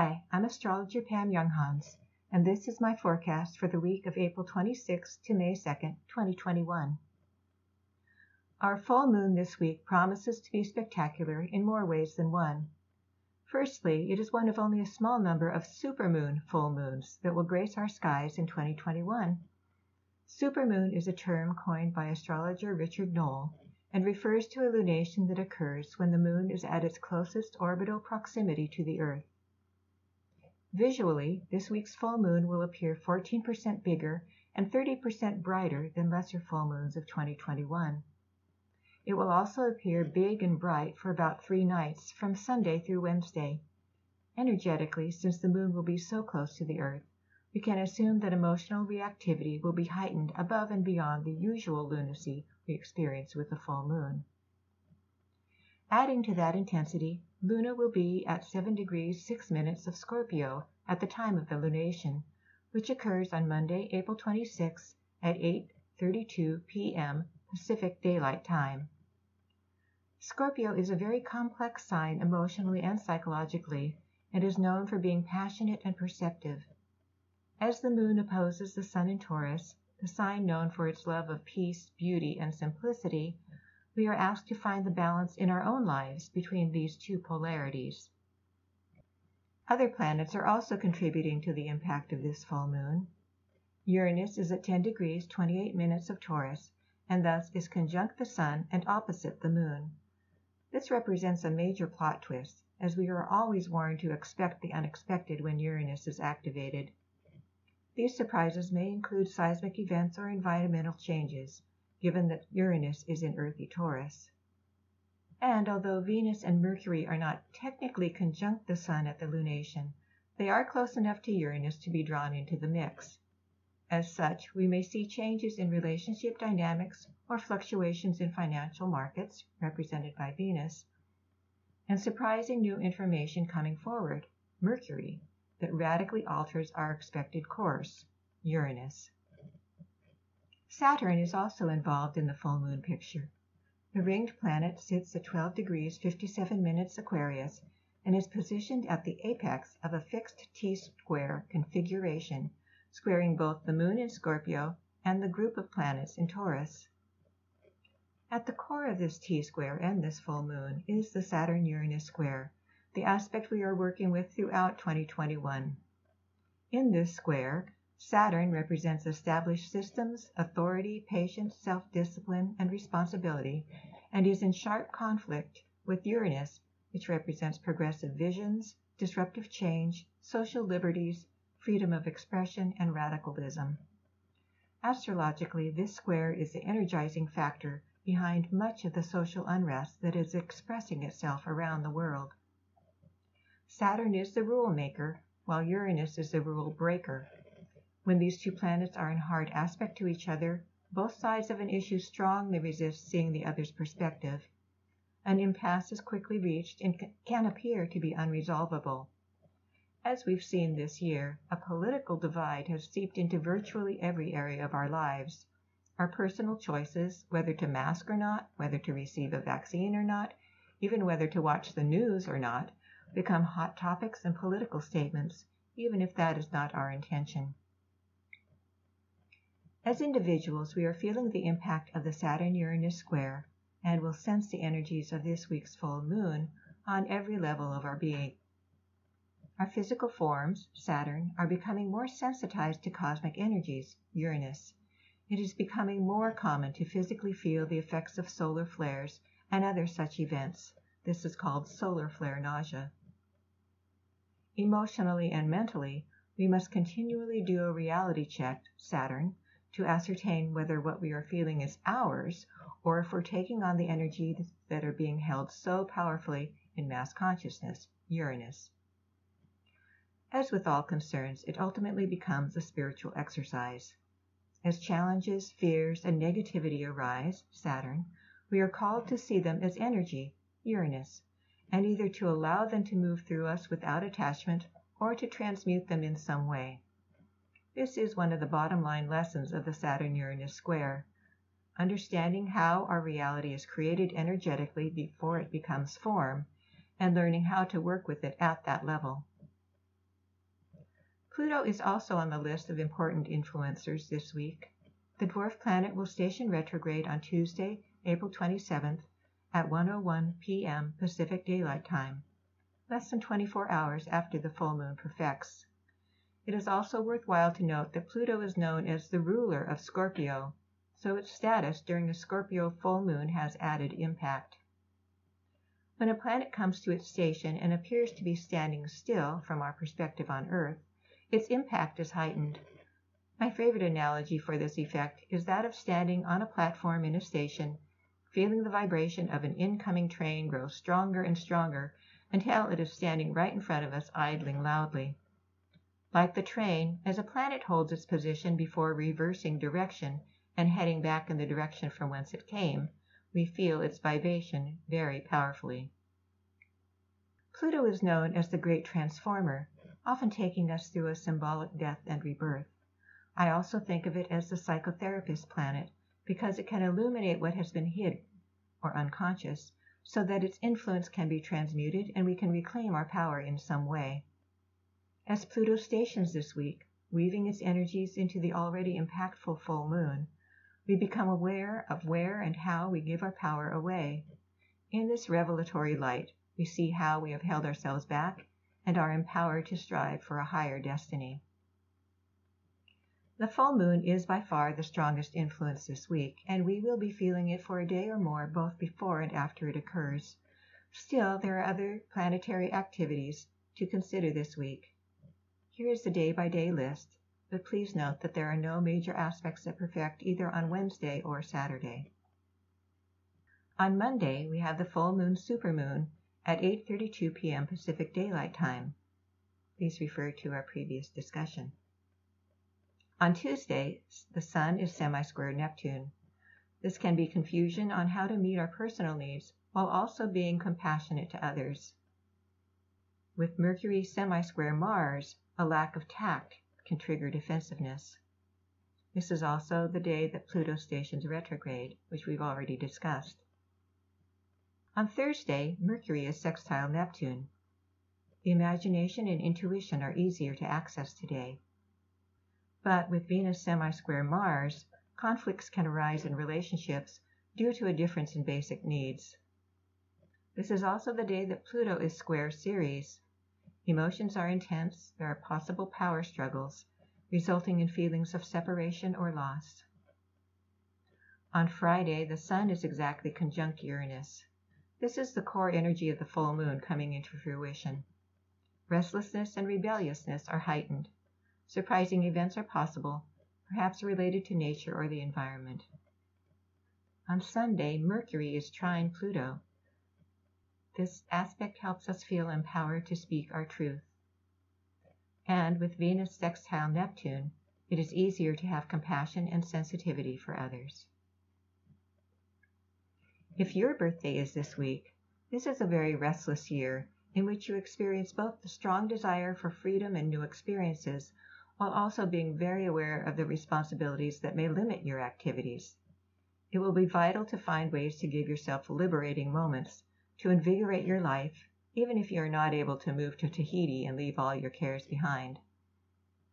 Hi, I'm astrologer Pam Younghans, and this is my forecast for the week of April 26 to May 2nd, 2021. Our full moon this week promises to be spectacular in more ways than one. Firstly, it is one of only a small number of supermoon full moons that will grace our skies in 2021. Supermoon is a term coined by astrologer Richard Nolle and refers to a lunation that occurs when the moon is at its closest orbital proximity to the Earth. Visually, this week's full moon will appear 14% bigger and 30% brighter than lesser full moons of 2021. It will also appear big and bright for about three nights, from Sunday through Wednesday. Energetically, since the moon will be so close to the Earth, we can assume that emotional reactivity will be heightened above and beyond the usual lunacy we experience with the full moon. Adding to that intensity, Luna will be at 7 degrees 6 minutes of Scorpio at the time of the lunation, which occurs on Monday, April 26 at 8:32 p.m. Pacific Daylight Time. Scorpio is a very complex sign emotionally and psychologically, and is known for being passionate and perceptive. As the moon opposes the sun in Taurus, the sign known for its love of peace, beauty, and simplicity, we are asked to find the balance in our own lives between these two polarities. Other planets are also contributing to the impact of this full moon. Uranus is at 10 degrees 28 minutes of Taurus, and thus is conjunct the sun and opposite the moon. This represents a major plot twist, as we are always warned to expect the unexpected when Uranus is activated. These surprises may include seismic events or environmental changes, given that Uranus is in earthy Taurus. And although Venus and Mercury are not technically conjunct the Sun at the lunation, they are close enough to Uranus to be drawn into the mix. As such, we may see changes in relationship dynamics or fluctuations in financial markets, represented by Venus, and surprising new information coming forward, Mercury, that radically alters our expected course, Uranus. Saturn is also involved in the full moon picture. The ringed planet sits at 12 degrees 57 minutes Aquarius and is positioned at the apex of a fixed T-square configuration, squaring both the moon in Scorpio and the group of planets in Taurus. At the core of this T-square and this full moon is the Saturn-Uranus square, the aspect we are working with throughout 2021. In this square, Saturn represents established systems, authority, patience, self-discipline, and responsibility, and is in sharp conflict with Uranus, which represents progressive visions, disruptive change, social liberties, freedom of expression, and radicalism. Astrologically, this square is the energizing factor behind much of the social unrest that is expressing itself around the world. Saturn is the rule maker, while Uranus is the rule breaker. When these two planets are in hard aspect to each other, both sides of an issue strongly resist seeing the other's perspective. An impasse is quickly reached and can appear to be unresolvable. As we've seen this year, a political divide has seeped into virtually every area of our lives. Our personal choices, whether to mask or not, whether to receive a vaccine or not, even whether to watch the news or not, become hot topics and political statements, even if that is not our intention. As individuals, we are feeling the impact of the Saturn Uranus square and will sense the energies of this week's full moon on every level of our being. Our physical forms, Saturn, are becoming more sensitized to cosmic energies, Uranus. It is becoming more common to physically feel the effects of solar flares and other such events. This is called solar flare nausea. Emotionally and mentally, we must continually do a reality check, Saturn, to ascertain whether what we are feeling is ours or if we're taking on the energies that are being held so powerfully in mass consciousness, Uranus. As with all concerns, it ultimately becomes a spiritual exercise. As challenges, fears, and negativity arise, Saturn, we are called to see them as energy, Uranus and either to allow them to move through us without attachment or to transmute them in some way. This is one of the bottom line lessons of the Saturn Uranus square. Understanding how our reality is created energetically before it becomes form, and learning how to work with it at that level. Pluto is also on the list of important influencers this week. The dwarf planet will station retrograde on Tuesday, April 27th at 1:01 p.m. Pacific Daylight Time, less than 24 hours after the full moon perfects. It is also worthwhile to note that Pluto is known as the ruler of Scorpio, so its status during the Scorpio full moon has added impact. When a planet comes to its station and appears to be standing still from our perspective on Earth, its impact is heightened. My favorite analogy for this effect is that of standing on a platform in a station, feeling the vibration of an incoming train grow stronger and stronger until it is standing right in front of us idling loudly. Like the train, as a planet holds its position before reversing direction and heading back in the direction from whence it came, we feel its vibration very powerfully. Pluto is known as the Great Transformer, often taking us through a symbolic death and rebirth. I also think of it as the psychotherapist planet because it can illuminate what has been hid or unconscious so that its influence can be transmuted and we can reclaim our power in some way. As Pluto stations this week, weaving its energies into the already impactful full moon, we become aware of where and how we give our power away. In this revelatory light, we see how we have held ourselves back and are empowered to strive for a higher destiny. The full moon is by far the strongest influence this week, and we will be feeling it for a day or more both before and after it occurs. Still, there are other planetary activities to consider this week. Here is the day by day list but please note that there are no major aspects that perfect either on Wednesday or Saturday. On Monday, we have the full moon supermoon at 8:32 p.m. Pacific Daylight Time. Please refer to our previous discussion. On Tuesday, the sun is semi-square Neptune. This can be confusion on how to meet our personal needs while also being compassionate to others. With Mercury semi-square Mars, a lack of tact can trigger defensiveness. This is also the day that Pluto stations retrograde, which we've already discussed. On Thursday, Mercury is sextile Neptune. The imagination and intuition are easier to access today. But with Venus semi-square Mars, conflicts can arise in relationships due to a difference in basic needs. This is also the day that Pluto is square Ceres, Emotions are intense, there are possible power struggles, resulting in feelings of separation or loss. On Friday, the Sun is exactly conjunct Uranus. This is the core energy of the full moon coming into fruition. Restlessness and rebelliousness are heightened. Surprising events are possible, perhaps related to nature or the environment. On Sunday, Mercury is trine Pluto, this aspect helps us feel empowered to speak our truth. And with Venus sextile Neptune, it is easier to have compassion and sensitivity for others. If your birthday is this week, this is a very restless year in which you experience both the strong desire for freedom and new experiences, while also being very aware of the responsibilities that may limit your activities. It will be vital to find ways to give yourself liberating moments to invigorate your life, even if you are not able to move to Tahiti and leave all your cares behind.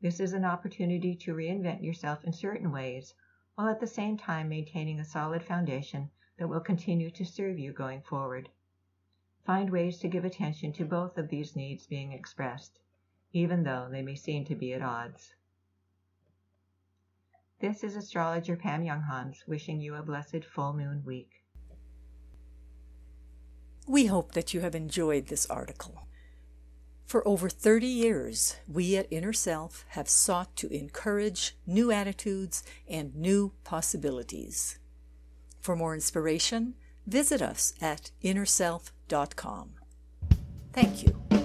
This is an opportunity to reinvent yourself in certain ways, while at the same time maintaining a solid foundation that will continue to serve you going forward. Find ways to give attention to both of these needs being expressed, even though they may seem to be at odds. This is astrologer Pam Younghans wishing you a blessed full moon week. We hope that you have enjoyed this article. For over 30 years, we at Inner Self have sought to encourage new attitudes and new possibilities. For more inspiration, visit us at innerself.com. Thank you.